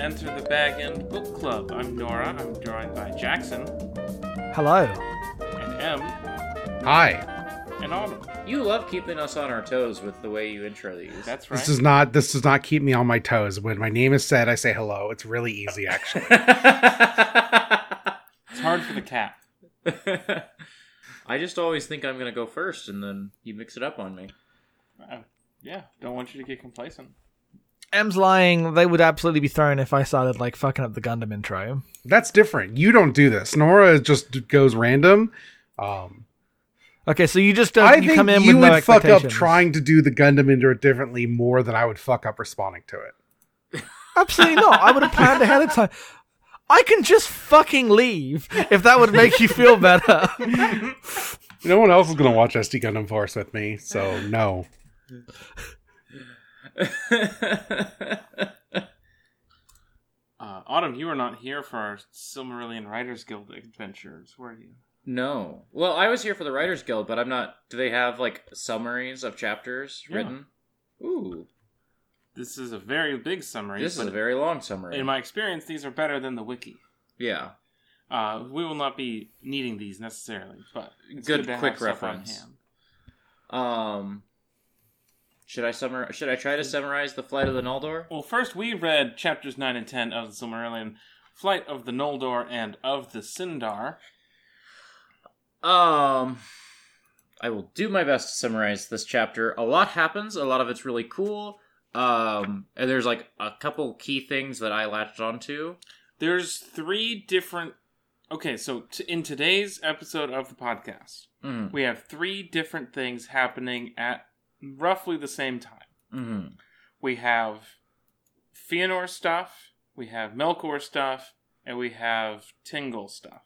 and enter the Bag End Book Club. I'm Nora. I'm joined by Jackson Hello. and M Hi. and Autumn. You love keeping us on our toes with the way you intro these. That's right. This does not this does not keep me on my toes. When my name is said, I say hello. It's really easy actually. It's hard for the cat. I just always think I'm gonna go first, and then you mix it up on me. Uh, yeah, don't want you to get complacent. M's lying. They would absolutely be thrown if I started like fucking up the Gundam intro. That's different. You don't do this. Nora just goes random. Um, Okay, so you just don't. I you think come in you with no would fuck up trying to do the Gundam intro differently more than I would fuck up responding to it. Absolutely not. I would have planned ahead of time. I can just fucking leave if that would make you feel better. No one else is going to watch SD Gundam Force with me, so no. Uh, Autumn, you were not here for our Silmarillion Writers Guild adventures, were you? no. Well, I was here for the Writers Guild, but I'm not. Do they have like summaries of chapters Yeah. written? Ooh, This is a very big summary. this is a very long summary. In my experience, these are better than the wiki. yeah. Uh, we will not be needing these necessarily, but Good good, quick have stuff on reference. Um. Should I summarize? Should I try to summarize the flight of the Noldor? Well, first we read chapters 9 and 10 of the Silmarillion, Flight of the Noldor and of the Sindar. Um, I will do my best to summarize this chapter. A lot happens. A lot of it's really cool. Um, and there's like a couple key things that I latched onto. There's three different. Okay, so t- in today's episode of the podcast, Mm, we have three different things happening at roughly the same time. hmm We have Fëanor stuff, we have Melkor stuff, and we have Tingle stuff.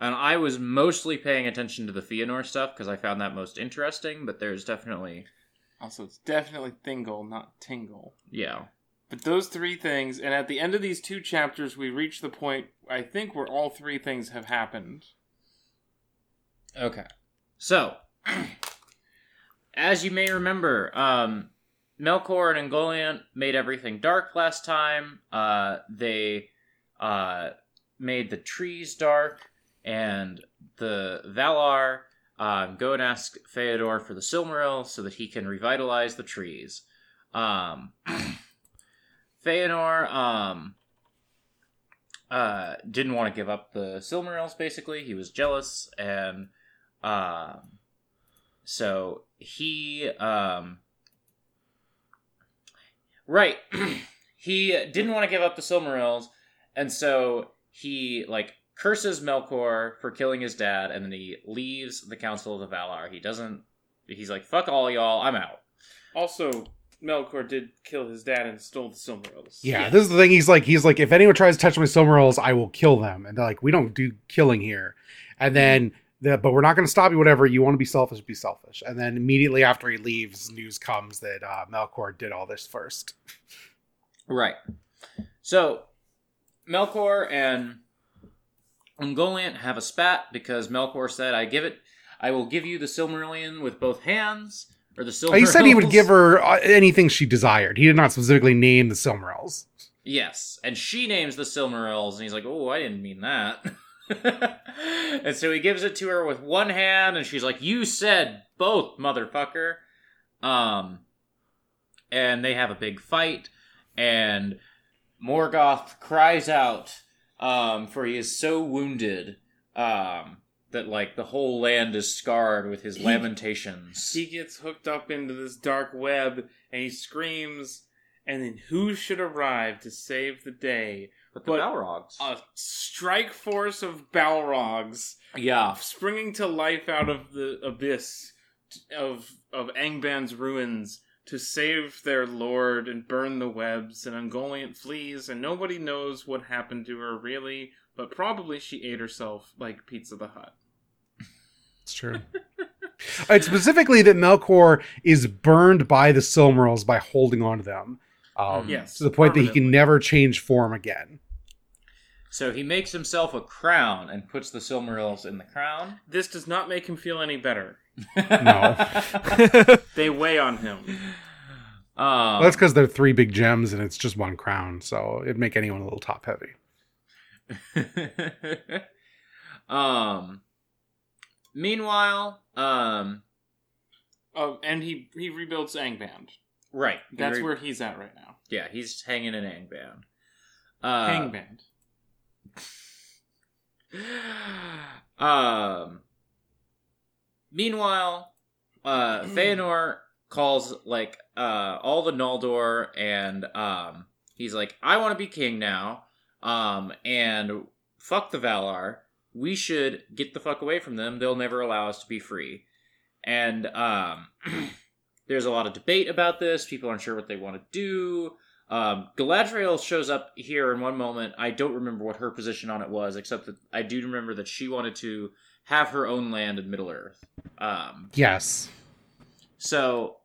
And I was mostly paying attention to the Fëanor stuff because I found that most interesting. But there's definitely, Also, it's definitely Thingol, not Tingle. yeah, But those three things, and at the end of these two chapters, we reach the point, I think, where all three things have happened. Okay. So, as you may remember, um, Melkor and Ungoliant made everything dark last time. Uh, they uh, made the trees dark, and the Valar um, go and ask Feanor for the Silmaril so that he can revitalize the trees. Um, Feanor um, uh, didn't want to give up the Silmarils, basically. He was jealous, and um, so he, um, right, he didn't want to give up the Silmarils, and so he like curses Melkor for killing his dad, and then he leaves the Council of the Valar. He doesn't. He's like, "Fuck all y'all, I'm out." Also, Melkor did kill his dad and stole the Silmarils. Yeah, Yeah. this is the thing. He's like, he's like, if anyone tries to touch my Silmarils, I will kill them. And they're like, we don't do killing here. And then, the, but we're not going to stop you. Whatever you want to be selfish, be selfish. And then immediately after he leaves, news comes that uh, Melkor did all this first. Right. So, Melkor and Ungoliant have a spat because Melkor said, "I give it, I will give you the Silmarillion with both hands." Or the Silmarils. Oh, he said he would give her uh, anything she desired. He did not specifically name the Silmarils. Yes, and she names the Silmarils, and he's like, "Oh, I didn't mean that." and so he gives it to her with one hand, and she's like, "You said both, motherfucker." Um, and they have a big fight, and Morgoth cries out, um, for he is so wounded, um, that like the whole land is scarred with his He- lamentations. He gets hooked up into this dark web and he screams, and then who should arrive to save the day? But the but- Balrogs, A strike force of Balrogs yeah, springing to life out of the abyss of of Angband's ruins to save their lord and burn the webs and Ungoliant flees and nobody knows what happened to her really but probably she ate herself like Pizza the Hut. It's true. it's uh, specifically that Melkor is burned by the Silmarils by holding on to them. Um, Yes, to the point that he can never change form again. So he makes himself a crown and puts the Silmarils in the crown. This does not make him feel any better. No. They weigh on him. Um, Well, that's because they're three big gems and it's just one crown, so it'd make anyone a little top heavy. um. Meanwhile, um. Oh, and he he rebuilds Angband. Right. That's He re- where he's at right now. Yeah, he's hanging in Angband. Uh, Hangband. um. Meanwhile, uh, Feanor calls like uh all the Noldor, and um, he's like, "I want to be king now." Um, and fuck the Valar. We should get the fuck away from them. They'll never allow us to be free. And um, there's a lot of debate about this. People aren't sure what they want to do. Um, Galadriel shows up here in one moment. I don't remember what her position on it was, except that I do remember that she wanted to have her own land in Middle Earth. Um, Yes. so,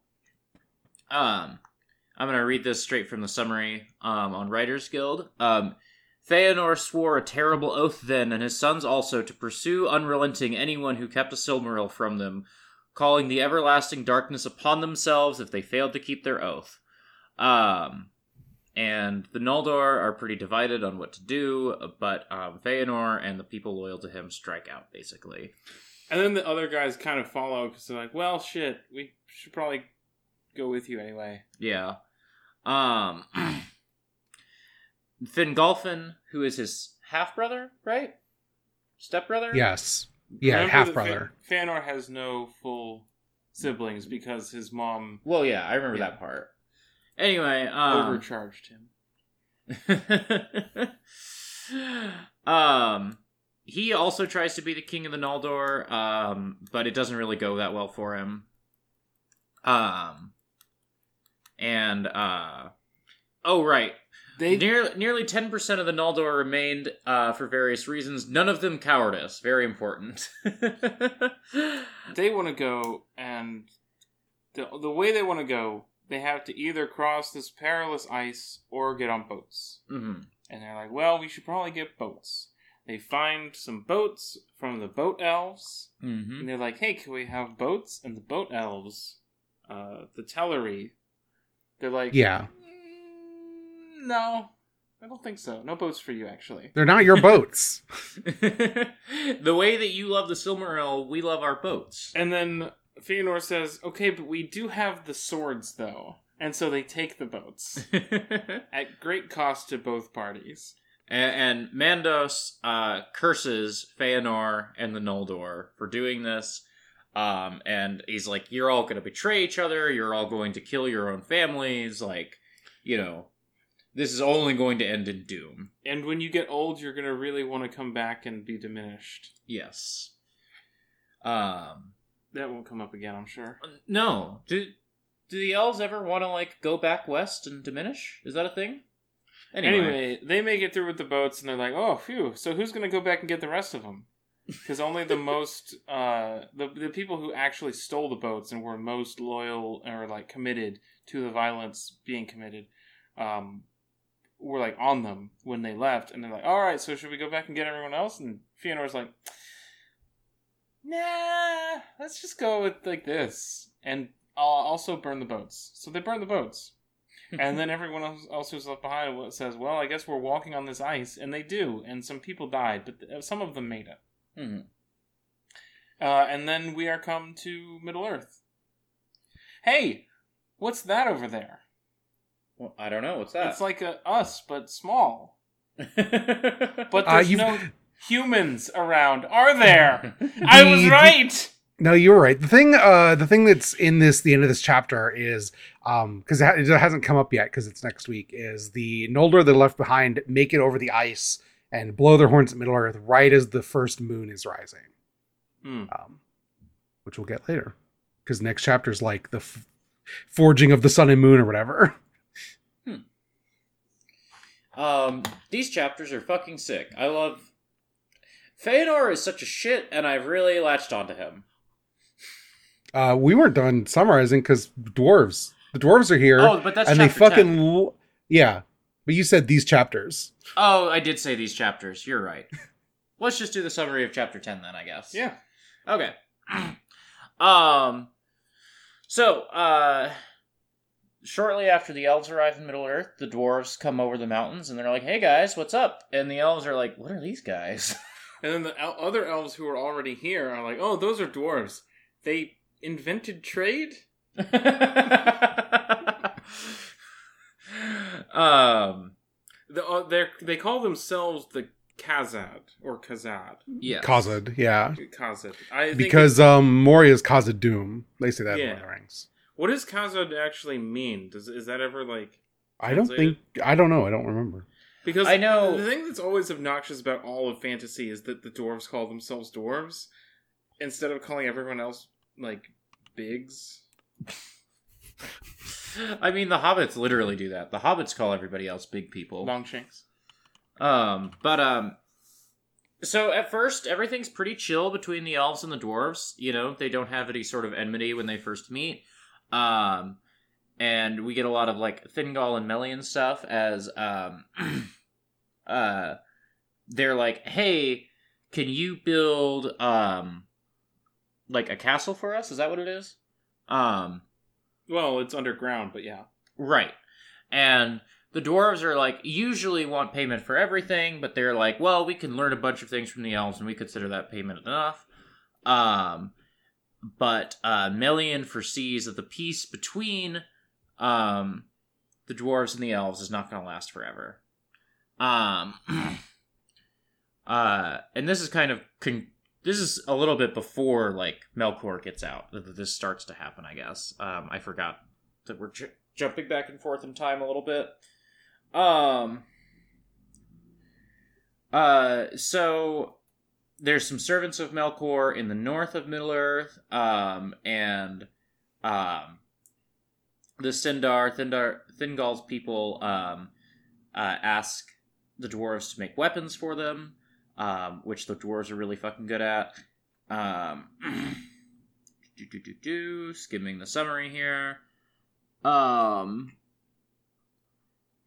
um, I'm gonna read this straight from the summary um, on Writers Guild. Um, Feanor swore a terrible oath then, and his sons also, to pursue unrelenting anyone who kept a Silmaril from them, calling the everlasting darkness upon themselves if they failed to keep their oath. Um, and the Noldor are pretty divided on what to do, but um, Feanor and the people loyal to him strike out, basically. And then the other guys kind of follow because they're like, "Well, shit, we should probably go with you anyway." Yeah. Um Fingolfin, who is his half brother, right? Step brother? Yes. Yeah, Remember half brother. Fa- Fëanor has no full siblings because his mom Well, yeah, I remember Yeah. that part. Anyway, um overcharged him. um he also tries to be the king of the Noldor, um, but it doesn't really go that well for him. Um and uh oh right. They Near, nearly 10% of the Noldor remained uh, for various reasons, none of them cowardice. Very important. they want to go, and the the way they want to go, they have to either cross this perilous ice or get on boats. hmm And they're like, "Well, we should probably get boats." They find some boats from the boat elves, hmm and they're like, "Hey, can we have boats?" And the boat elves, uh, the Teleri, they're like, Yeah. "Mm, no, I don't think so. No boats for you, actually." They're not your boats. the way that you love the Silmaril, we love our boats. And then Feanor says, "Okay, but we do have the swords, though." And so they take the boats at great cost to both parties. and, and Mandos uh, curses Feanor and the Noldor for doing this. Um, and he's like, "You're all going to betray each other. You're all going to kill your own families. Like, you know, this is only going to end in doom." And when you get old, you're gonna really want to come back and be diminished. Yes. Um. That won't come up again, I'm sure. No. Do do the elves ever want to like go back west and diminish? Is that a thing? Anyway. they make it through with the boats, and they're like, "Oh, phew! So who's gonna go back and get the rest of them?" Because only the most, uh, the the people who actually stole the boats and were most loyal or like committed to the violence being committed, um, were like on them when they left, and they're like, "All right, so should we go back and get everyone else?" And Fëanor's like, "Nah, let's just go with like this, and I'll also burn the boats." So they burn the boats and then everyone else, else who's left behind says, "Well, I guess we're walking on this ice," and they do, and some people died, but some of them made it. Mhm. Uh, and then we are come to Middle Earth. Hey, what's that over there? Well, I don't know. What's that? It's like a us, but small. But Uh, there's you've- no humans around, are there? I was The- right. No, you were right. The thing, uh, the thing that's in this, the end of this chapter is, um, because it, ha- it hasn't come up yet because it's next week. Is the Noldor that are left behind make it over the ice and blow their horns at Middle Earth right as the first moon is rising, Hmm. um, which we'll get later because next chapter is like the f- forging of the sun and moon or whatever. Um, these chapters are fucking sick. I love. Feanor is such a shit, and I've really latched onto him. Uh, we weren't done summarizing because dwarves, the dwarves are here, Oh, but that's and they fucking 10. l- yeah. But you said these chapters. Oh, I did say these chapters. You're right. Let's just do the summary of chapter ten then, I guess. Yeah. Okay. um. So, uh, shortly after the elves arrive in Middle Earth, the dwarves come over the mountains and they're like, "Hey guys, what's up?" And the elves are like, "What are these guys?" And then the el- other elves who are already here are like, "Oh, those are dwarves. They invented trade." um. The, uh, they they call themselves the Khazad or Khazad. Yeah. Khazad, yeah. Khazad. I think Because um is Khazad-dûm. They say that in Yeah. Lord of the Rings. What does Khazad actually mean? Does is that ever like I don't Translated? think I don't know, I don't remember. because I know- the thing that's always obnoxious about all of fantasy is that the dwarves call themselves dwarves instead of calling everyone else like bigs. I mean, the hobbits literally do that. The hobbits call everybody else big people. Longshanks. Um, but um, so at first everything's pretty chill between the elves and the dwarves. You know, they don't have any sort of enmity when they first meet. Um, and we get a lot of like Thingol and Melian stuff as um, uh, they're like, hey, can you build um, like a castle for us? Is that what it is? Um, Well, it's underground, but yeah. Right. And the dwarves are like usually want payment for everything, but they're like, well, we can learn a bunch of things from the elves and we consider that payment enough. Um but uh Melian foresees that the peace between um the dwarves and the elves is not going to last forever. Um uh and this is kind of con- this is a little bit before like Melkor gets out that this starts to happen, I guess. Um I forgot that we're ju- jumping back and forth in time a little bit. Um. Uh. So there's some servants of Melkor in the north of Middle Earth. Um. And um. The Sindar, Thindar, Thingol's people um, uh, ask the dwarves to make weapons for them, um, which the dwarves are really fucking good at. Um, do, do, do, do, skimming the summary here. Um,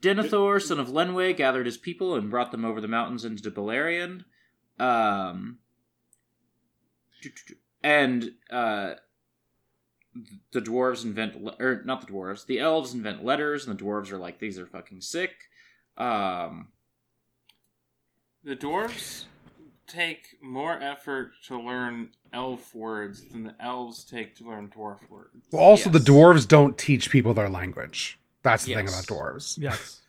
Denethor, son of Lenwë, gathered his people and brought them over the mountains into Beleriand. Um, and uh, the dwarves invent, le- or not the dwarves, the elves invent letters, and the dwarves are like, these are fucking sick. Um, The dwarves take more effort to learn elf words than the elves take to learn dwarf words. Well, also Yes. the dwarves don't teach people their language. That's the thing about dwarves. Yes.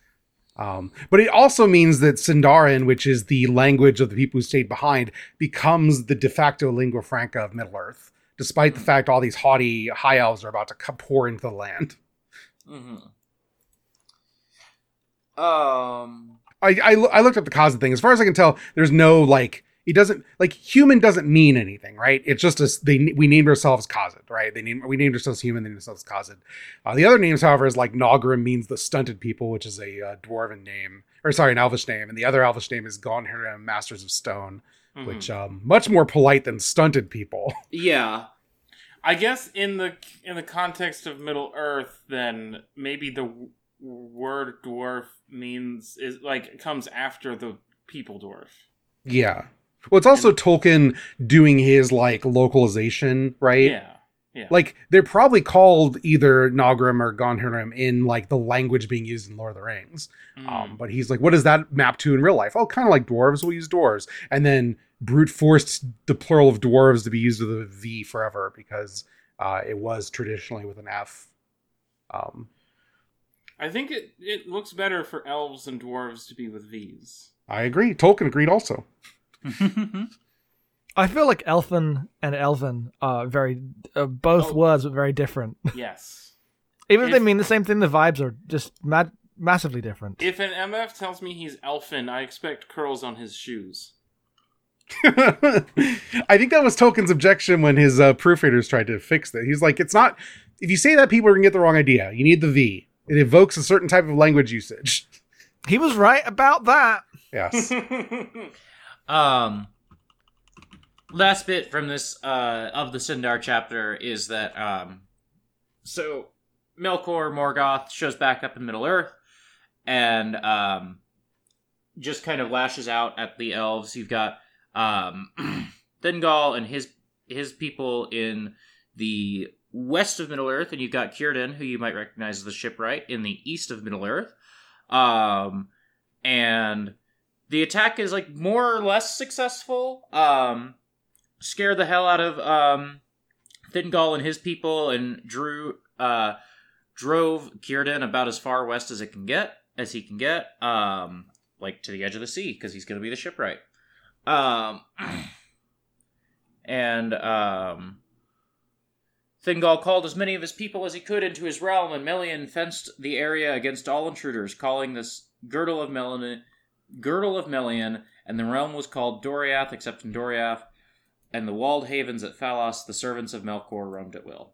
Um, but it also means that Sindarin, which is the language of the people who stayed behind, becomes the de facto lingua franca of Middle Earth, despite the fact all these haughty high elves are about to pour into the land. hmm Um, I, I, I looked up the Khazad thing. As far as I can tell, there's no like it doesn't like human doesn't mean anything, right? It's just a s- they we named ourselves Khazad, right? They named we named ourselves human, they named ourselves Khazad. Uh, the other names, however, is like Naugrim means the stunted people, which is a uh, dwarven name, or sorry, an elvish name, and the other elvish name is Gonnhirrim, Masters of Stone, Mhm. which um much more polite than stunted people. yeah. I guess in the in the context of Middle Earth, then maybe the w- word dwarf means is like comes after the people dwarf. yeah. Well, it's also Tolkien doing his like localization, right? Yeah, yeah. Like they're probably called either Naugrim or Gonnhirrim in like the language being used in Lord of the Rings. Mm. Um, but he's like, what does that map to in real life? Oh, kind of like dwarves. We'll use dwarves, and then brute forced the plural of dwarves to be used with a V forever because uh, it was traditionally with an F. Um, I think it it looks better for elves and dwarves to be with V's. I agree. Tolkien agreed also. I feel like elfin and elven are very uh, both Oh. words, but very different. Yes. Even if, they mean the same thing, the vibes are just mad- massively different. If an MF tells me he's elfin, I expect curls on his shoes. I think that was Tolkien's objection when his uh, proofreaders tried to fix that. He's like, it's not. If you say that, people are gonna get the wrong idea. You need the V. It evokes a certain type of language usage. he was right about that. Yes. Um, last bit from this uh of the Sindar chapter is that um, so Melkor Morgoth shows back up in Middle Earth, and um, just kind of lashes out at the elves. You've got um, Thingol and his his people in the west of Middle Earth, and you've got Círdan, who you might recognize as the shipwright in the east of Middle Earth. Um, and the attack is like more or less successful. Um, scare the hell out of um, Thingol and his people, and drew uh, drove Círdan about as far west as it can get, as he can get, um, like to the edge of the sea, because he's going to be the shipwright. Um, and um, Thingol called as many of his people as he could into his realm, and Melian fenced the area against all intruders, calling this Girdle of Melian, Girdle of Melian, and the realm was called Doriath, except in Doriath, and the walled havens at Falas, the servants of Melkor roamed at will.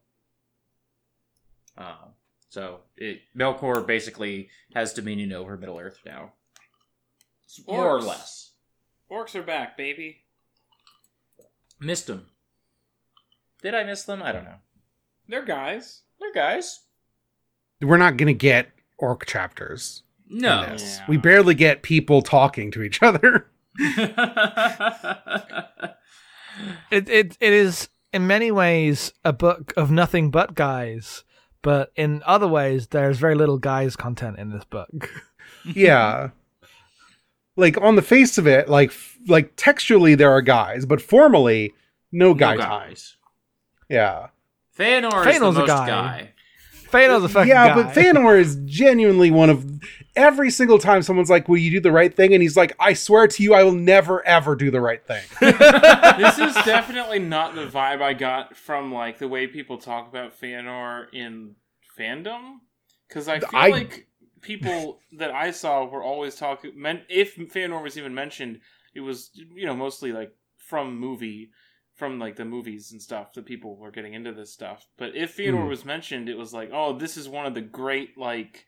Uh, so it, Melkor basically has dominion over Middle Earth now, more or less. Orcs are back, baby. Missed them. Did I miss them? I don't know. They're guys. They're guys. We're not going to get orc chapters. In No. this. Yeah. We barely get people talking to each other. It it it is in many ways a book of nothing but guys, but in other ways there's very little guys content in this book. yeah. Like on the face of it, like like textually there are guys, but formally no guy no time. guys. Yeah. Feanor is the Feanor's a most guy. guy. Phaedo's a fucking yeah, guy. but Feanor is genuinely one of every single time someone's like, "Will you do the right thing?" and he's like, "I swear to you, I will never ever do the right thing." this is definitely not the vibe I got from like the way people talk about Feanor in fandom. Because I feel I- like people that I saw were always talking. Men- if Feanor was even mentioned, it was you know mostly like from movie, from like the movies and stuff that people were getting into this stuff. But if Feanor Hmm. was mentioned, it was like, oh, this is one of the great like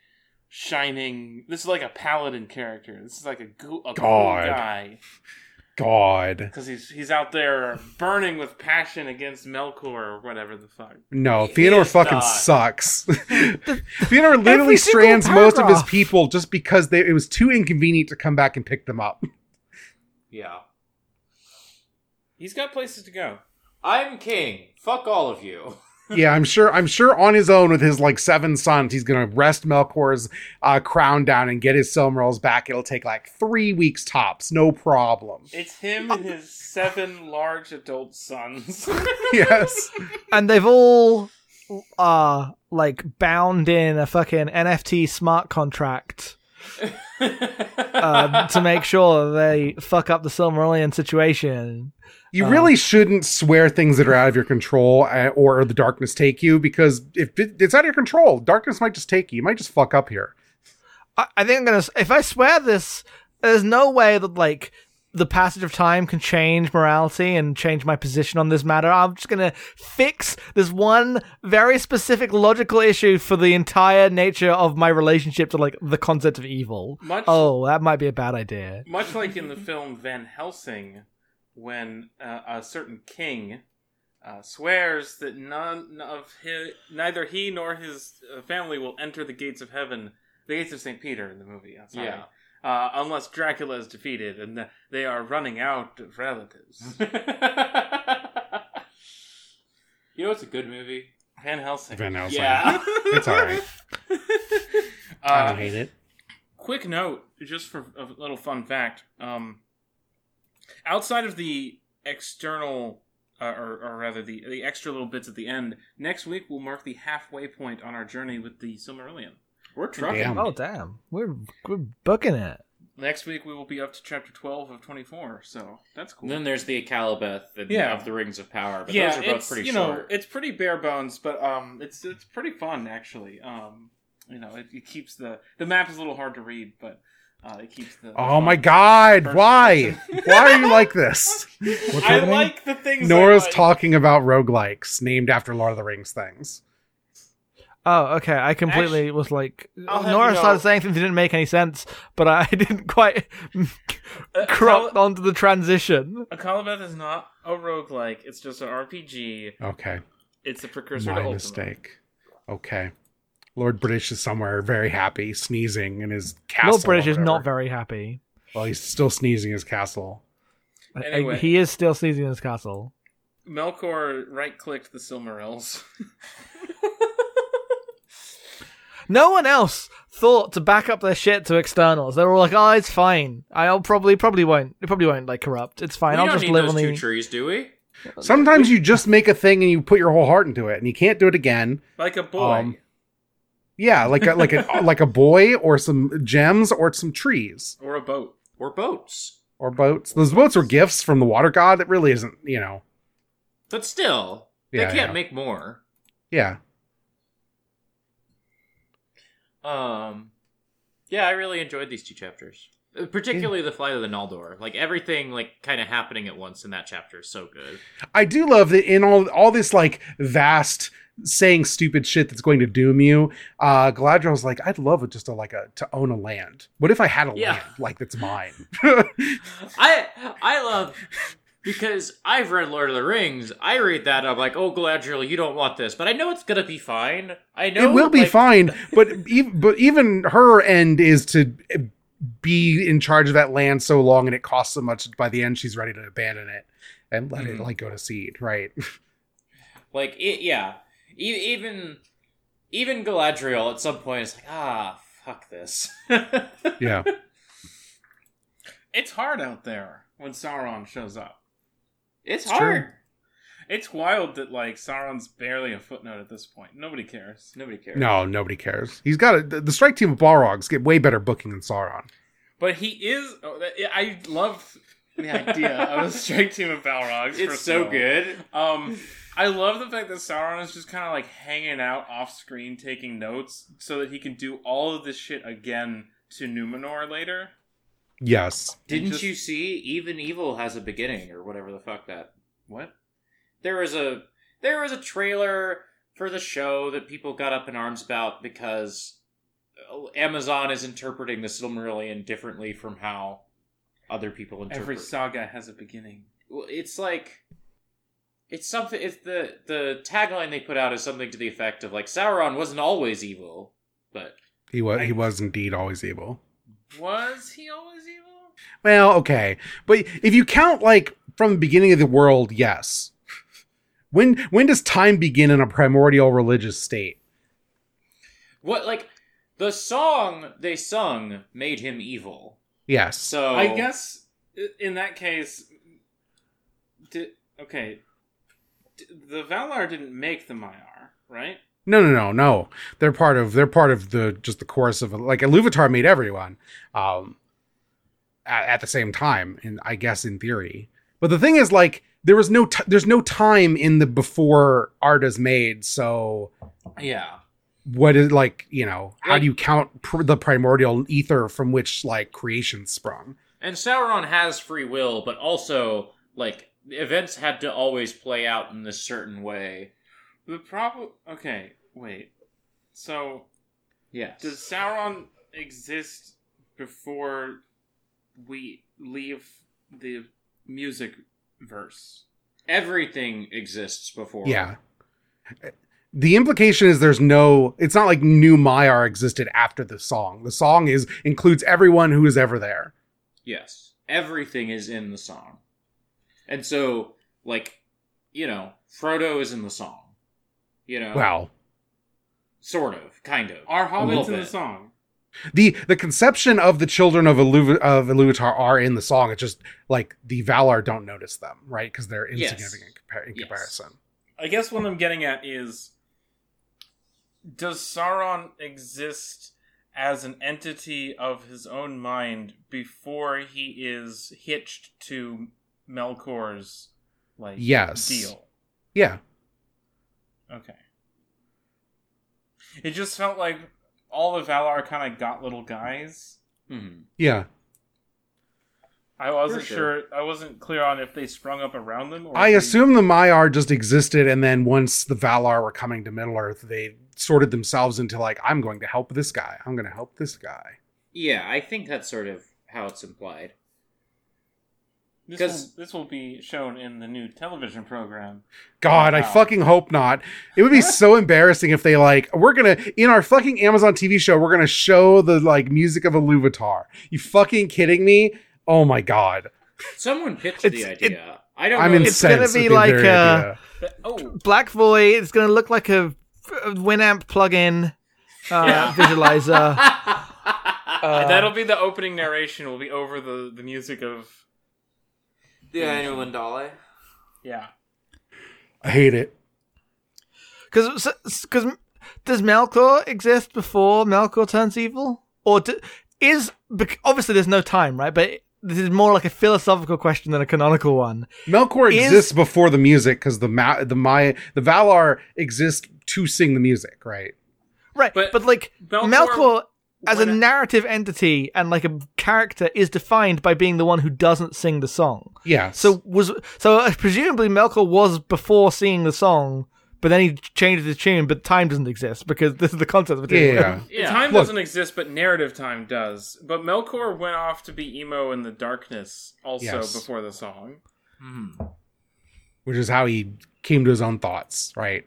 shining. This is like a paladin character. This is like a, go- a cool guy God, because he's he's out there burning with passion against Melkor or whatever the fuck. no, He Feanor is fucking not. sucks. Feanor literally strands most of his people just because they, it was too inconvenient to come back and pick them up. Yeah. He's got places to go. I'm king. Fuck all of you. yeah, I'm sure. I'm sure on his own with his like seven sons, he's gonna wrest Melkor's uh, crown down and get his Silmarils back. It'll take like three weeks tops, no problem. It's him and his seven large adult sons. yes, and they've all uh like bound in a fucking NFT smart contract uh, to make sure they fuck up the Silmarillion situation. You Uh, really shouldn't swear things that are out of your control uh, or the darkness take you because if it, it's out of your control, darkness might just take you. You might just fuck up here. I, I think I'm gonna. If I swear this, there's no way that like the passage of time can change morality and change my position on this matter. I'm just gonna fix this one very specific logical issue for the entire nature of my relationship to like the concept of evil. much Oh, that might be a bad idea. much like in the film Van Helsing, when uh, a certain king uh, swears that none of his, neither he nor his uh, family will enter the gates of heaven, the gates of Saint Peter in the movie. I'm sorry. Yeah. Uh, unless Dracula is defeated and they are running out of relatives. you know it's a good movie? Van Helsing. Van Helsing. Yeah. it's all right. I Uh, don't hate it. quick note, just for a little fun fact. Um, outside of the external, uh, or, or rather the the extra little bits at the end, next week will mark the halfway point on our journey with the Silmarillion. We're trucking. Damn. Oh damn, we're we're booking it. Next week we will be up to chapter twelve of twenty four, so that's cool. Then there's the Akallabêth and Yeah. of the Rings of Power, but yeah, those are both it's pretty you short. know it's pretty bare bones, but um, it's it's pretty fun actually. Um, you know, it, it keeps the the map is a little hard to read, but uh, it keeps the. the Oh my god, First why? why are you like this? What's I happening? like the things. Nora's I like. talking about roguelikes named after Lord of the Rings things. Oh, okay. I completely Actually, was like I'll Nora you know- started saying things that didn't make any sense, but I didn't quite Uh, crop Cal- onto the transition. A Calabeth is not a roguelike. It's just an RPG. Okay, It's a precursor to my Ultima. mistake. Okay, Lord British is somewhere very happy, sneezing in his castle. Lord British is not very happy. Well, he's still sneezing in his castle. Uh, Anyway. He is still sneezing in his castle. Melkor right clicked the Silmarils. No one else thought to back up their shit to externals. They were all like, "Oh, it's fine. I'll probably probably won't. It probably won't like corrupt. It's fine. we I'll don't just need live those on two the." trees, do we? Sometimes you just make a thing and you put your whole heart into it, and you can't do it again. like a boy. Um, Yeah, like a, like a like a boy or some gems or some trees or a boat. Or boats. or boats. Those boats were gifts from the water god. That really isn't, you know. But still, they Yeah, can't yeah. make more. Yeah. Um, yeah, I really enjoyed these two chapters, Uh, particularly the flight of the Noldor. Like everything, like kind of happening at once in that chapter is so good. I do love that in all all this like vast saying stupid shit that's going to doom you. Uh Galadriel's like, I'd love just to like a to own a land. What if I had a Yeah. land like that's mine? I I love because I've read Lord of the Rings. I read that I'm like, oh Galadriel, you don't want this, but I know it's gonna be fine. I know it will be like- fine, but even but even her end is to be in charge of that land so long and it costs so much by the end she's ready to abandon it and let it Mhm. like go to seed, right? Like it, yeah. E- even even Galadriel at some point is like, ah, fuck this. yeah. It's hard out there when Sauron shows up. it's It's hard. true. It's wild that like Sauron's barely a footnote at this point. Nobody cares. Nobody cares. No, nobody cares. He's got a, the, the strike team of Balrogs get way better booking than Sauron. But he is. Oh, I love the idea of a strike team of Balrogs. it's first so of all. good. Um, I love the fact that Sauron is just kind of like hanging out off screen, taking notes, so that he can do all of this shit again to Numenor later. Yes. Didn't just- you see? Even evil has a beginning, or whatever the fuck that. What? There was a there was a trailer for the show that people got up in arms about because uh, Amazon is interpreting the Silmarillion differently from how other people interpret. Every saga has a beginning. Well, it's like it's something. It's the the tagline they put out is something to the effect of like Sauron wasn't always evil, but He was I- he was indeed always evil. Was he always evil? Well, okay. But if you count like from the beginning of the world, yes. When when does time begin in a primordial religious state? what like the song they sung made him evil. Yes. So I guess in that case, did, okay, the Valar didn't make the Maiar, right? No, no, no, no. They're part of they're part of the just the chorus of like Iluvatar made everyone um at, at the same time and I guess in theory. But the thing is like there was no t- there's no time in the before Arda's made, so yeah. what is like, you know, how do you count pr- the primordial ether from which like creation sprung? And Sauron has free will, but also like events had to always play out in this certain way. The problem. Okay, wait. So Yes. does Sauron exist before we leave the music verse? Everything exists before. Yeah. The implication is there's no it's not like new Maiar existed after the song. The song is includes everyone who is ever there. Yes. Everything is in the song. And so, like, you know, Frodo is in the song. You know? Well, Sort of. Kind of. Are hobbits in the song? The the conception of the children of Iluv- of Iluvatar are in the song. It's just like the Valar don't notice them, right? Because they're Yes. insignificant compa- in Yes. comparison. I guess what I'm getting at is does Sauron exist as an entity of his own mind before he is hitched to Melkor's like Yes. deal? Yeah. Okay. It just felt like all the Valar kind of got little guys. Mhm. Yeah. I wasn't sure. sure. I wasn't clear on if they sprung up around them. Or I if they- assume the Maiar just existed, and then once the Valar were coming to Middle Earth, they sorted themselves into like, I'm going to help this guy. I'm going to help this guy. Yeah, I think that's sort of how it's implied. This 'cause- will, this will be shown in the new television program. God, I fucking hope not. It would be so embarrassing if they like we're gonna in our fucking Amazon TV show we're gonna show the like music of Iluvatar. You fucking kidding me? Oh my god. Someone pitched It's- the idea. I don't I'm know. incensed. gonna be like, very uh, idea. oh, Black Void. It's going to look like a, a Winamp plugin uh, Yeah. visualizer. And that'll be the opening narration. Will be over the the music of The Ainulindalë. yeah. I hate it. Because because does Melkor exist before Melkor turns evil, or do, is obviously there's no time, right? But this is more like a philosophical question than a canonical one. Melkor Is- exists before the music because the Ma- the Maya the Valar exist to sing the music, right? Right, but, But like Melkor- Melkor, as a narrative entity and like a character is defined by being the one who doesn't sing the song. Yeah. So was so uh, presumably Melkor was before singing the song, but then he changed his tune. But time doesn't exist because this is the concept of it. yeah, yeah. Yeah. Time Look- doesn't exist, but narrative time does. But Melkor went off to be emo in the darkness also Yes. before the song. which is how he came to his own thoughts, right?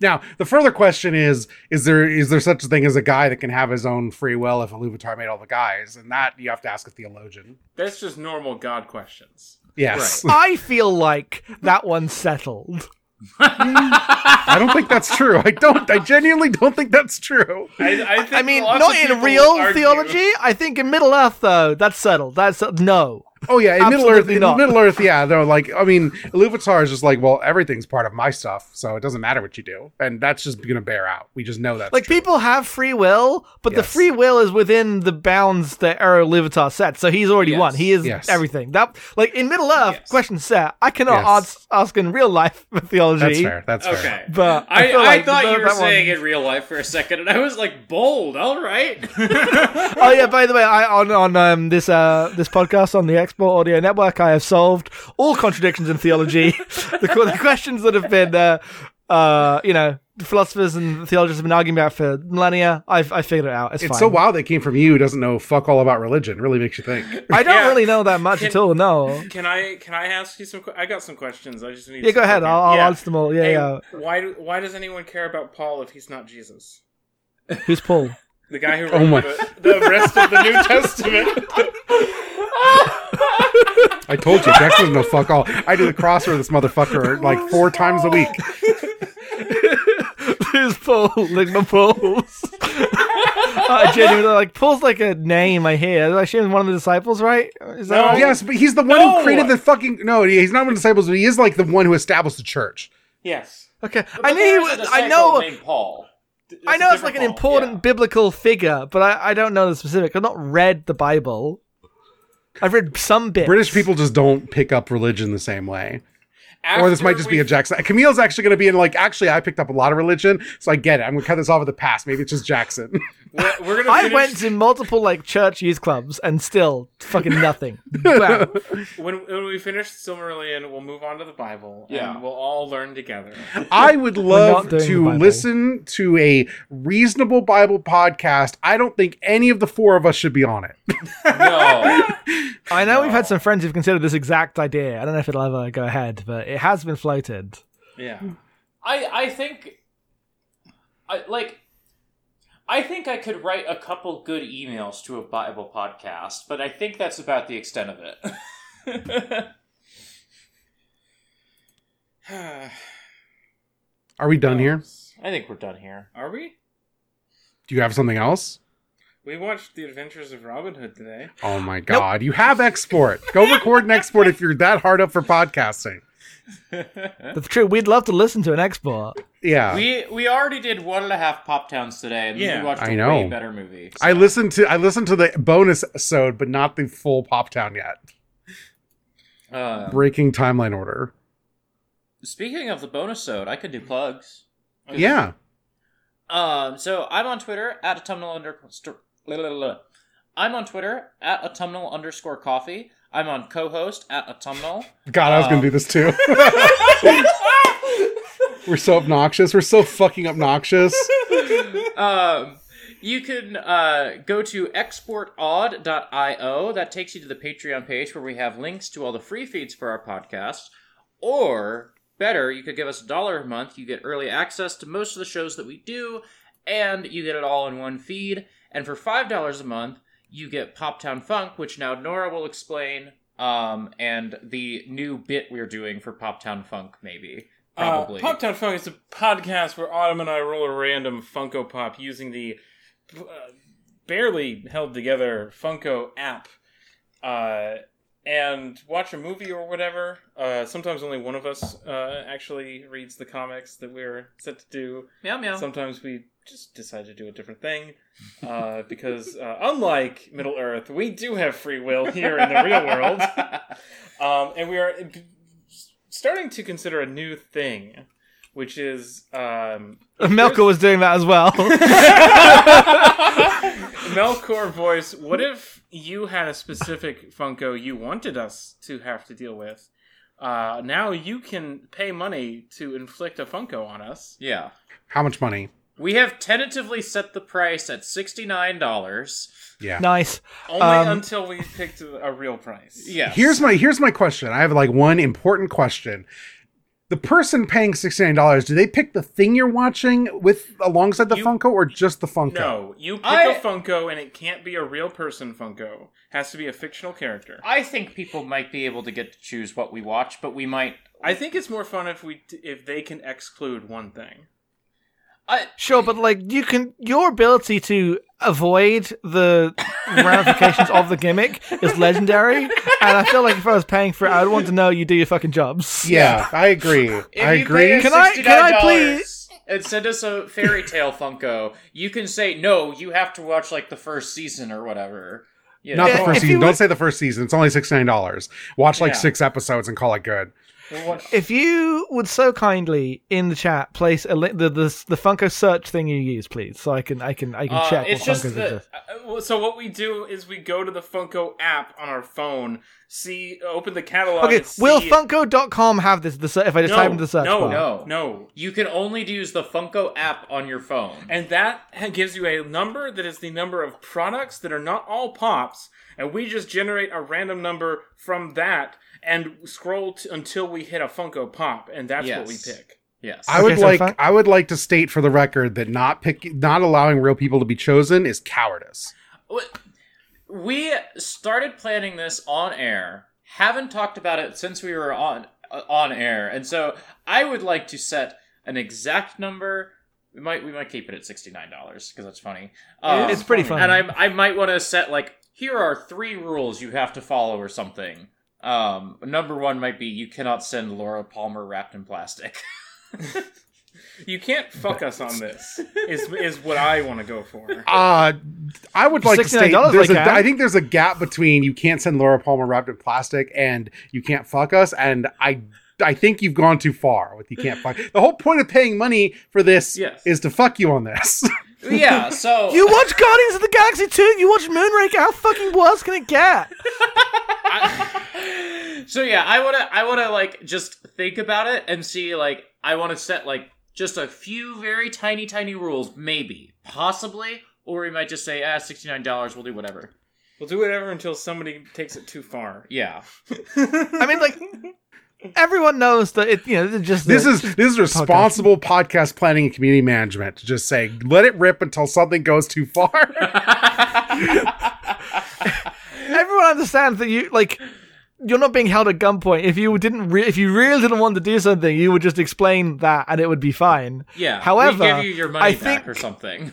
Now, the further question is: is there is there such a thing as a guy that can have his own free will if a Iluvatar made all the guys? And that you have to ask a theologian. That's just normal God questions. Yes, I feel like that one's settled. I don't think that's true. I don't. I genuinely don't think that's true. I, I, think I mean, not in real argue- theology. I think in Middle Earth, though, that's settled. That's no. Oh yeah, in Middle Earth, Absolutely in not. Middle Earth, yeah, they're like, I mean, Iluvatar is just like, well, everything's part of my stuff, so it doesn't matter what you do, and that's just gonna bear out. We just know that. Like people have free will, but the free will is within the bounds that Eru Iluvatar set. So he's already Yes. won. He is Yes. everything. That like in Middle Earth, Yes. question set. I cannot Yes. ask, ask in real life for theology. that's fair. That's fair. Okay. But I, I, feel I, like thought you were saying one- in real life for a second, and I was like, bold. All right. oh yeah, by the way, I on on um, this uh this podcast on the Export Audio Network, I have solved all contradictions in theology. the, the questions that have been uh uh you know philosophers and theologians have been arguing about for millennia. I've I figured it out. It's, It's fine. so wild that came from you who doesn't know fuck all about religion. Really makes you think. I don't Yeah. really know that much Can- at all. No. Can I can I ask you some? I got some questions. I just need. Yeah, go ahead. I'll, I'll Yeah. answer them all. Yeah, Hey, yeah. Why do, why does anyone care about Paul if he's not Jesus? Who's Paul? The guy who wrote Oh my- the, the rest of the New Testament. I told you, Jackson no fuck all. I do the crossword with this motherfucker oh, like four times a week. Who's Paul? Like my Pauls. I genuinely like Paul's like a name I hear. I assume one of the disciples, right? Is that No. right? Yes, but he's the one No! who created the fucking. No, he's not one of the disciples, but he is like the one who established the church. yes. Okay. But I knew. there's He, a was- I disciple know. named Paul. I It's know it's like an different Paul, important yeah. biblical figure, but I, I don't know the specific. I've not read the Bible. I've read some bits. British people just don't pick up religion the same way. Or this might just be a Jackson. Camille's actually going to be in like, actually, I picked up a lot of religion, so I get it. I'm going to cut this off at the past. Maybe it's just Jackson. We're, we're gonna. I went to multiple like church youth clubs and still fucking nothing. wow. when when we finish Silmarillion, we'll move on to the Bible. Yeah. and we'll all learn together. I would love to listen to a reasonable Bible podcast. I don't think any of the four of us should be on it. No. I know we've had some friends who've considered this exact idea. I don't know if it'll ever go ahead, but it has been floated. Yeah. I I think I like I think I could write a couple good emails to a Bible podcast, but I think that's about the extent of it. Are we done here? I think we're done here. Are we? Do you have something else? We watched The Adventures of Robin Hood today. Oh my God. You have export. Go record and export if you're that hard up for podcasting. That's true. We'd love to listen to an export. Yeah. We we already did one and a half pop towns today, and Yeah. we watched a I know. way better movie. I listened to I listened to the bonus episode, but not the full Pop Town yet. Uh, Breaking timeline order. speaking of the bonus episode, I could do plugs. Yeah. Um, so I'm on Twitter at autumnal underscore. I'm on Twitter at autumnal underscore coffee. I'm on Cohost at autumnal. God, I was gonna Um, do this too. We're so obnoxious. We're so fucking obnoxious. um, you can uh, go to exportodd.io. That takes you to the Patreon page where we have links to all the free feeds for our podcast. Or better, you could give us a dollar a month. You get early access to most of the shows that we do, and you get it all in one feed. And for five dollars a month, you get Poptown Funk, which now Nora will explain um, and the new bit we're doing for Pop Town Funk, maybe. Uh, Probably. Pop Town Funk is a podcast where Autumn and I roll a random Funko Pop using the uh, barely held together Funko app uh, and watch a movie or whatever. Uh, sometimes only one of us uh, actually reads the comics that we're set to do. meow meow. Sometimes we just decided to do a different thing uh, because, uh, unlike Middle Earth, we do have free will here in the real world. Um, and we are starting to consider a new thing, which is um, Melko was doing that as well. Melkor voice. What if you had a specific Funko you wanted us to have to deal with? Uh, now you can pay money to inflict a Funko on us. yeah. How much money? We have tentatively set the price at $69. Yeah. nice. Only Um, until we picked a, a real price. Yeah. Here's my here's my question. I have like one important question. The person paying sixty nine dollars, do they pick the thing you're watching with alongside the You- Funko or just the Funko? No, you pick I- a Funko and it can't be a real person Funko. Has to be a fictional character. I think people might be able to get to choose what we watch, but we might. I think it's more fun if we if they can exclude one thing. I, Sure, but like you can, your ability to avoid the ramifications of the gimmick is legendary. And I feel like if I was paying for it, I'd want to know you do your fucking jobs. Yeah, I agree. If I agree. Can I- can I please- And send us a fairy tale Funko. You can say no. You have to watch like the first season or whatever. You Not the first you season. Don't say the first season. It's only sixty nine dollars. Watch like Yeah. six episodes and call it good. We'll If you would so kindly in the chat place a li- the, the the Funko search thing you use, please, so I can I can I can Uh, check it's what just Funkos the, uh, so what we do is we go to the Funko app on our phone, see, open the catalog. Okay, and see will it- Funko.com have this? The if I just no, type in the search no, bar. No. no, You can only use the Funko app on your phone. and that gives you a number that is the number of products that are not all pops, and we just generate a random number from that and scroll t- until we hit a Funko Pop, and that's what we pick. yes. I would Okay, so like fun- I would like to state for the record that not pick not allowing real people to be chosen is cowardice. we started planning this on air. Haven't talked about it since we were on uh, on air, and so I would like to set an exact number. We might we might keep it at sixty nine dollars because that's funny. Um, it's pretty funny. and I I might want to set like here are three rules you have to follow or something. Um, number one might be you cannot send Laura Palmer wrapped in plastic. You can't fuck us on this. Is is what I want to go for. Uh I would like to state $69 there's I a, can. I think there's a gap between you can't send Laura Palmer wrapped in plastic and you can't fuck us and I I think you've gone too far with you can't fuck. The whole point of paying money for this Yes. is to fuck you on this. yeah, so You watch Guardians of the Galaxy 2, you watch Moonraker, how fucking worse can it get? So yeah, I wanna I wanna like just think about it and see like I wanna set like just a few very tiny tiny rules, maybe, possibly, or we might just say ah sixty nine dollars, we'll do whatever. We'll do whatever until somebody takes it too far. Yeah, I mean, like, everyone knows that it, you know, it's just this the- is this is responsible podcast planning and community management to just say let it rip until something goes too far. everyone understands that you like you're not being held at gunpoint. If you didn't, re- if you really didn't want to do something, you would just explain that, and it would be fine. yeah. However, we give you your money I back think- or something.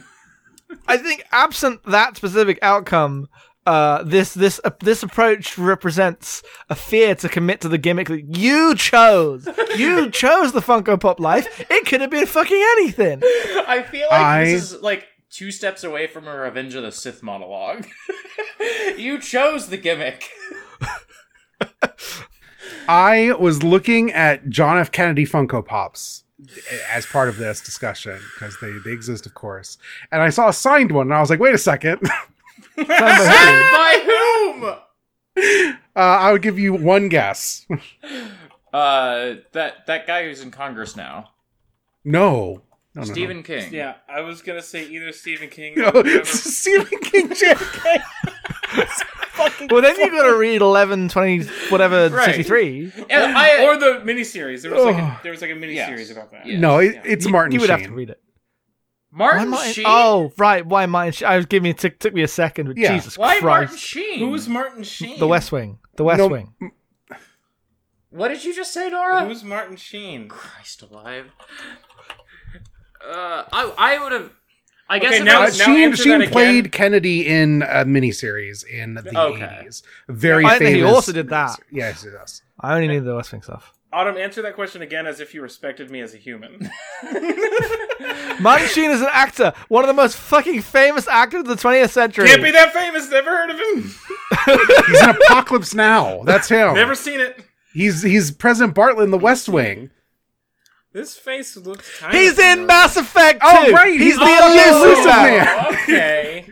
I think, absent that specific outcome, uh, this this uh, this approach represents a fear to commit to the gimmick that you chose. you chose the Funko Pop life. It could have been fucking anything. I feel like I- this is like two steps away from a Revenge of the Sith monologue. you chose the gimmick. I was looking at John F. Kennedy Funko Pops as part of this discussion because they, they exist, of course. And I saw a signed one, and I was like, wait a second. Signed by who? By whom? Uh, I would give you one guess. Uh, that that guy who's in Congress now, No. No, no, no. Stephen King. Yeah, I was gonna say either Stephen King No, or whoever. it's Stephen King JFK. Well, then you've got to read eleven twenty whatever Right. sixty three. And I, or the miniseries. There was like a, there was like a miniseries Yes. about that. Yeah. No, it, Yeah. it's you, Martin You would Sheen. have to read it. Martin Martin- Sheen. Oh, right. Why Martin? Sheen? I was giving it took, took me a second. But Yeah. Jesus why Martin Christ! Sheen? Who's Martin Sheen? The West Wing. The West No, Wing. What did you just say, Nora? Who's Martin Sheen? Christ alive. Uh, I I would have. I guess Okay, if now- I was, now Sheen, answer Sheen that again. played Kennedy in a miniseries in the Okay. 80s. Very I think he also did that. Yes, he does. I only need the West Wing stuff. Autumn, answer that question again as if you respected me as a human. Martin Sheen is an actor, one of the most fucking famous actors of the 20th century. Can't be that famous. Never heard of him. He's in Apocalypse Now. That's him. Never seen it. He's he's President Bartlet in The West Wing. This face looks kind He's of in familiar. Mass Effect 2. Oh, right, He's he's the the Illusive Illusive man. man. Oh, okay.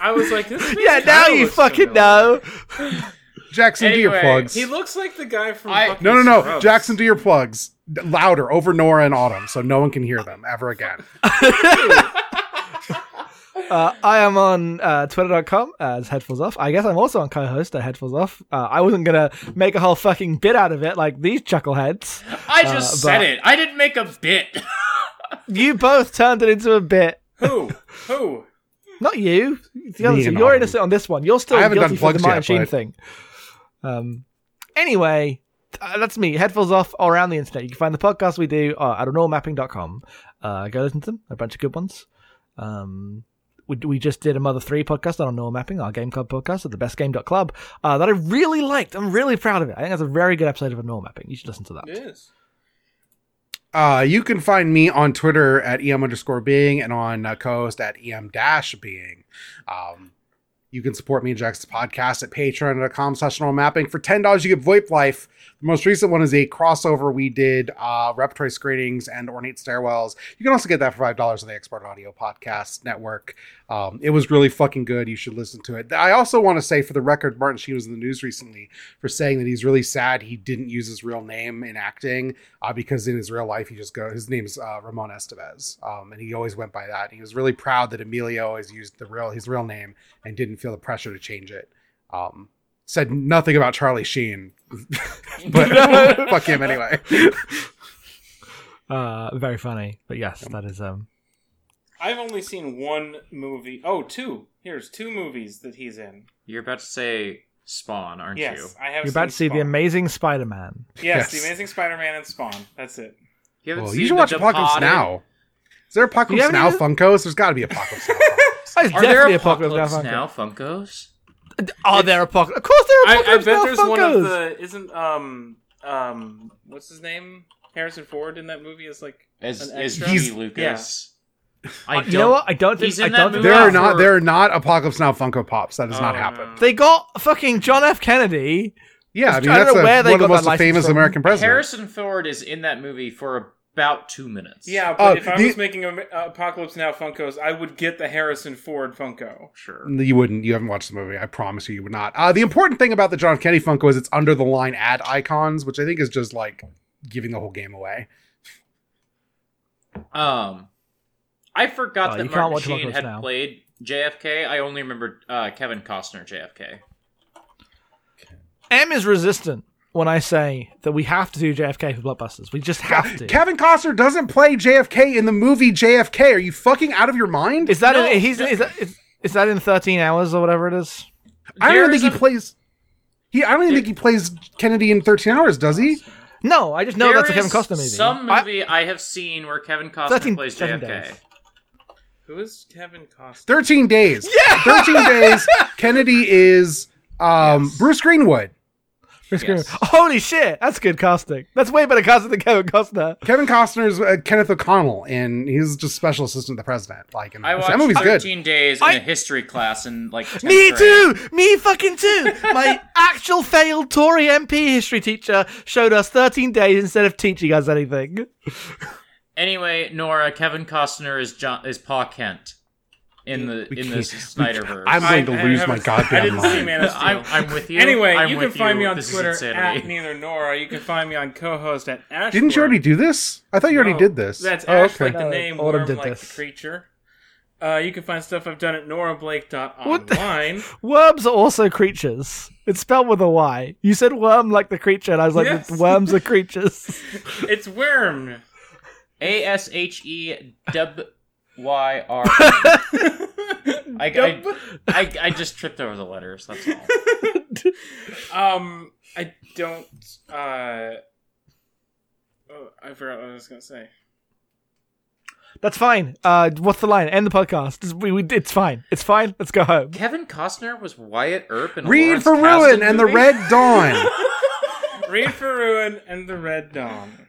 I was like, this. Face Yeah, now kinda you looks fucking familiar. know. Jackson, do your plugs. He looks like the guy from. I- no, no, no. Scrubs. Jackson, do your plugs. Louder, over Nora and Autumn, so no one can hear them ever again. Uh, I am on uh, twitter.com as Headphones Off. I guess I'm also on Cohost at Headphones Off. Uh, I wasn't going to make a whole fucking bit out of it like these chuckleheads. I just Uh, said it. I didn't make a bit. You both turned it into a bit. Who? Who? Not you. The other two. You're Autumn. innocent on this one. You're still guilty done for the plugs Martin yet, Sheen but- thing. Um. Anyway, uh, that's me. Headphones off all around the internet. You can find the podcast we do uh, at anormapping.com. Uh, go listen to them. A bunch of good ones. Um. We, we just did a Mother 3 podcast on Normal Mapping, our game club podcast at thebestgame.club, uh, that I really liked. I'm really proud of it. I think that's a very good episode of a Normal Mapping. You should listen to that. Is. Uh, you can find me on Twitter at em underscore being and on uh, Cohost at em dash being. Um, you can support me and Jackson's podcast at patreon.com slash normal mapping. For $10, you get VoIP Life. The most recent one is a crossover we did, uh, repertory screenings and ornate stairwells. You can also get that for $5 on the Expert Audio Podcast Network. Um, it was really fucking good. You should listen to it. I also want to say, for the record, Martin Sheen was in the news recently for saying that he's really sad he didn't use his real name in acting uh, because in his real life he just go his name's uh, Ramon Estevez, um, and he always went by that. He was really proud that Emilio always used the real his real name and didn't feel the pressure to change it. Um, said nothing about Charlie Sheen, but fuck him anyway. Uh, very funny. But yes, that is. um. I've only seen one movie. Oh, two. Here's two movies that he's in. You're about to say Spawn, aren't Yes, you? I have. You're about to see seen the Amazing Spider-Man. Yes, Yes. the Amazing Spider-Man and Spawn. That's it. You Well, seen you should watch Apocalypse Now. Is there Apocalypse You haven't Now even- Funkos? There's got to be Apocalypse Now. Funkos. Are there Apocalypse Apocalypse Now. Now Funkos? Are there Apocalypse? Of course, there are I, I Apocalypse bet Now there's one of Funkos. the. Isn't um um what's his name? Harrison Ford in that movie is like As An as extra? G. He's- Lucas. I Uh, don't. you know what? I don't think. He's I don't think movie. there they are not for- there are not Apocalypse Now Funko Pops. That does not Oh, happen. no. They got fucking John F. Kennedy. Yeah, I I mean don't that's know a, where they one of the most famous from. American presidents. Harrison Ford is in that movie for about two minutes. Yeah, but Uh, if I the- was making a, uh, Apocalypse Now Funkos, I would get the Harrison Ford Funko. sure. You wouldn't. You haven't watched the movie. I promise you, you would not. Uh, the important thing about the John F. Kennedy Funko is it's under the line ad icons, which I think is just like giving the whole game away. Um, I forgot Oh, that you can't Martin Sheen Apocalypse had Now. played JFK. I only remember uh, Kevin Costner JFK. M is resistant when I say that we have to do JFK for blockbusters. We just have to. Kevin Costner doesn't play JFK in the movie JFK. Are you fucking out of your mind? Is that No, in, he's is that is, is that in 13 hours or whatever it is? I don't even There's think he a- plays. He. I don't even think he plays Kennedy in Thirteen Hours. Does he? No, I just know There that's a Kevin Costner movie. Some movie I, have seen where Kevin Costner 13 plays JFK. days. Who is Kevin Costner? Thirteen days. Yeah. Thirteen days. Kennedy is um, Bruce Greenwood. Chris Yes. Greenwood. Holy shit, that's good casting. That's way better casting than Kevin Costner. Kevin Costner's uh, Kenneth O'Connell, and he's just special assistant to the president. Like, and I that watched movie's good. 13 Days in I- a history class in like Me grade. too. Me fucking too. My actual failed Tory MP history teacher showed us 13 days instead of teaching us anything. Anyway, Nora, Kevin Costner is John is Pa Kent in the We in can't- Snyderverse. I'm going to I lose my haven't- goddamn I didn't see mind. Man of Steel. I'm, I'm with you. Anyway, I'm you can with find me on This Twitter at neither Nora. You can find me on Cohost at Ash. Didn't you already do this? I thought you already No, did this. That's oh, Ash okay. like the name, Autumn Worm did like this. the creature. Uh, you can find stuff I've done at What the- norablake.online. Worms are also creatures. It's spelled with a Y. You said worm like the creature, and I was like, Yes. worms are creatures. it's Worm. A S H E W Y R. I, Don't I, I, I just tripped over the letters. That's all. Um, I don't. Uh, oh, I forgot what I was gonna say. That's fine. Uh, what's the line? End the podcast. Just- we, we, it's fine. It's fine. Let's go home. Kevin Costner was Wyatt Earp in a Read Lawrence for Kasdan Ruin and the? Red Dawn. Read for Ruin and the Red Dawn.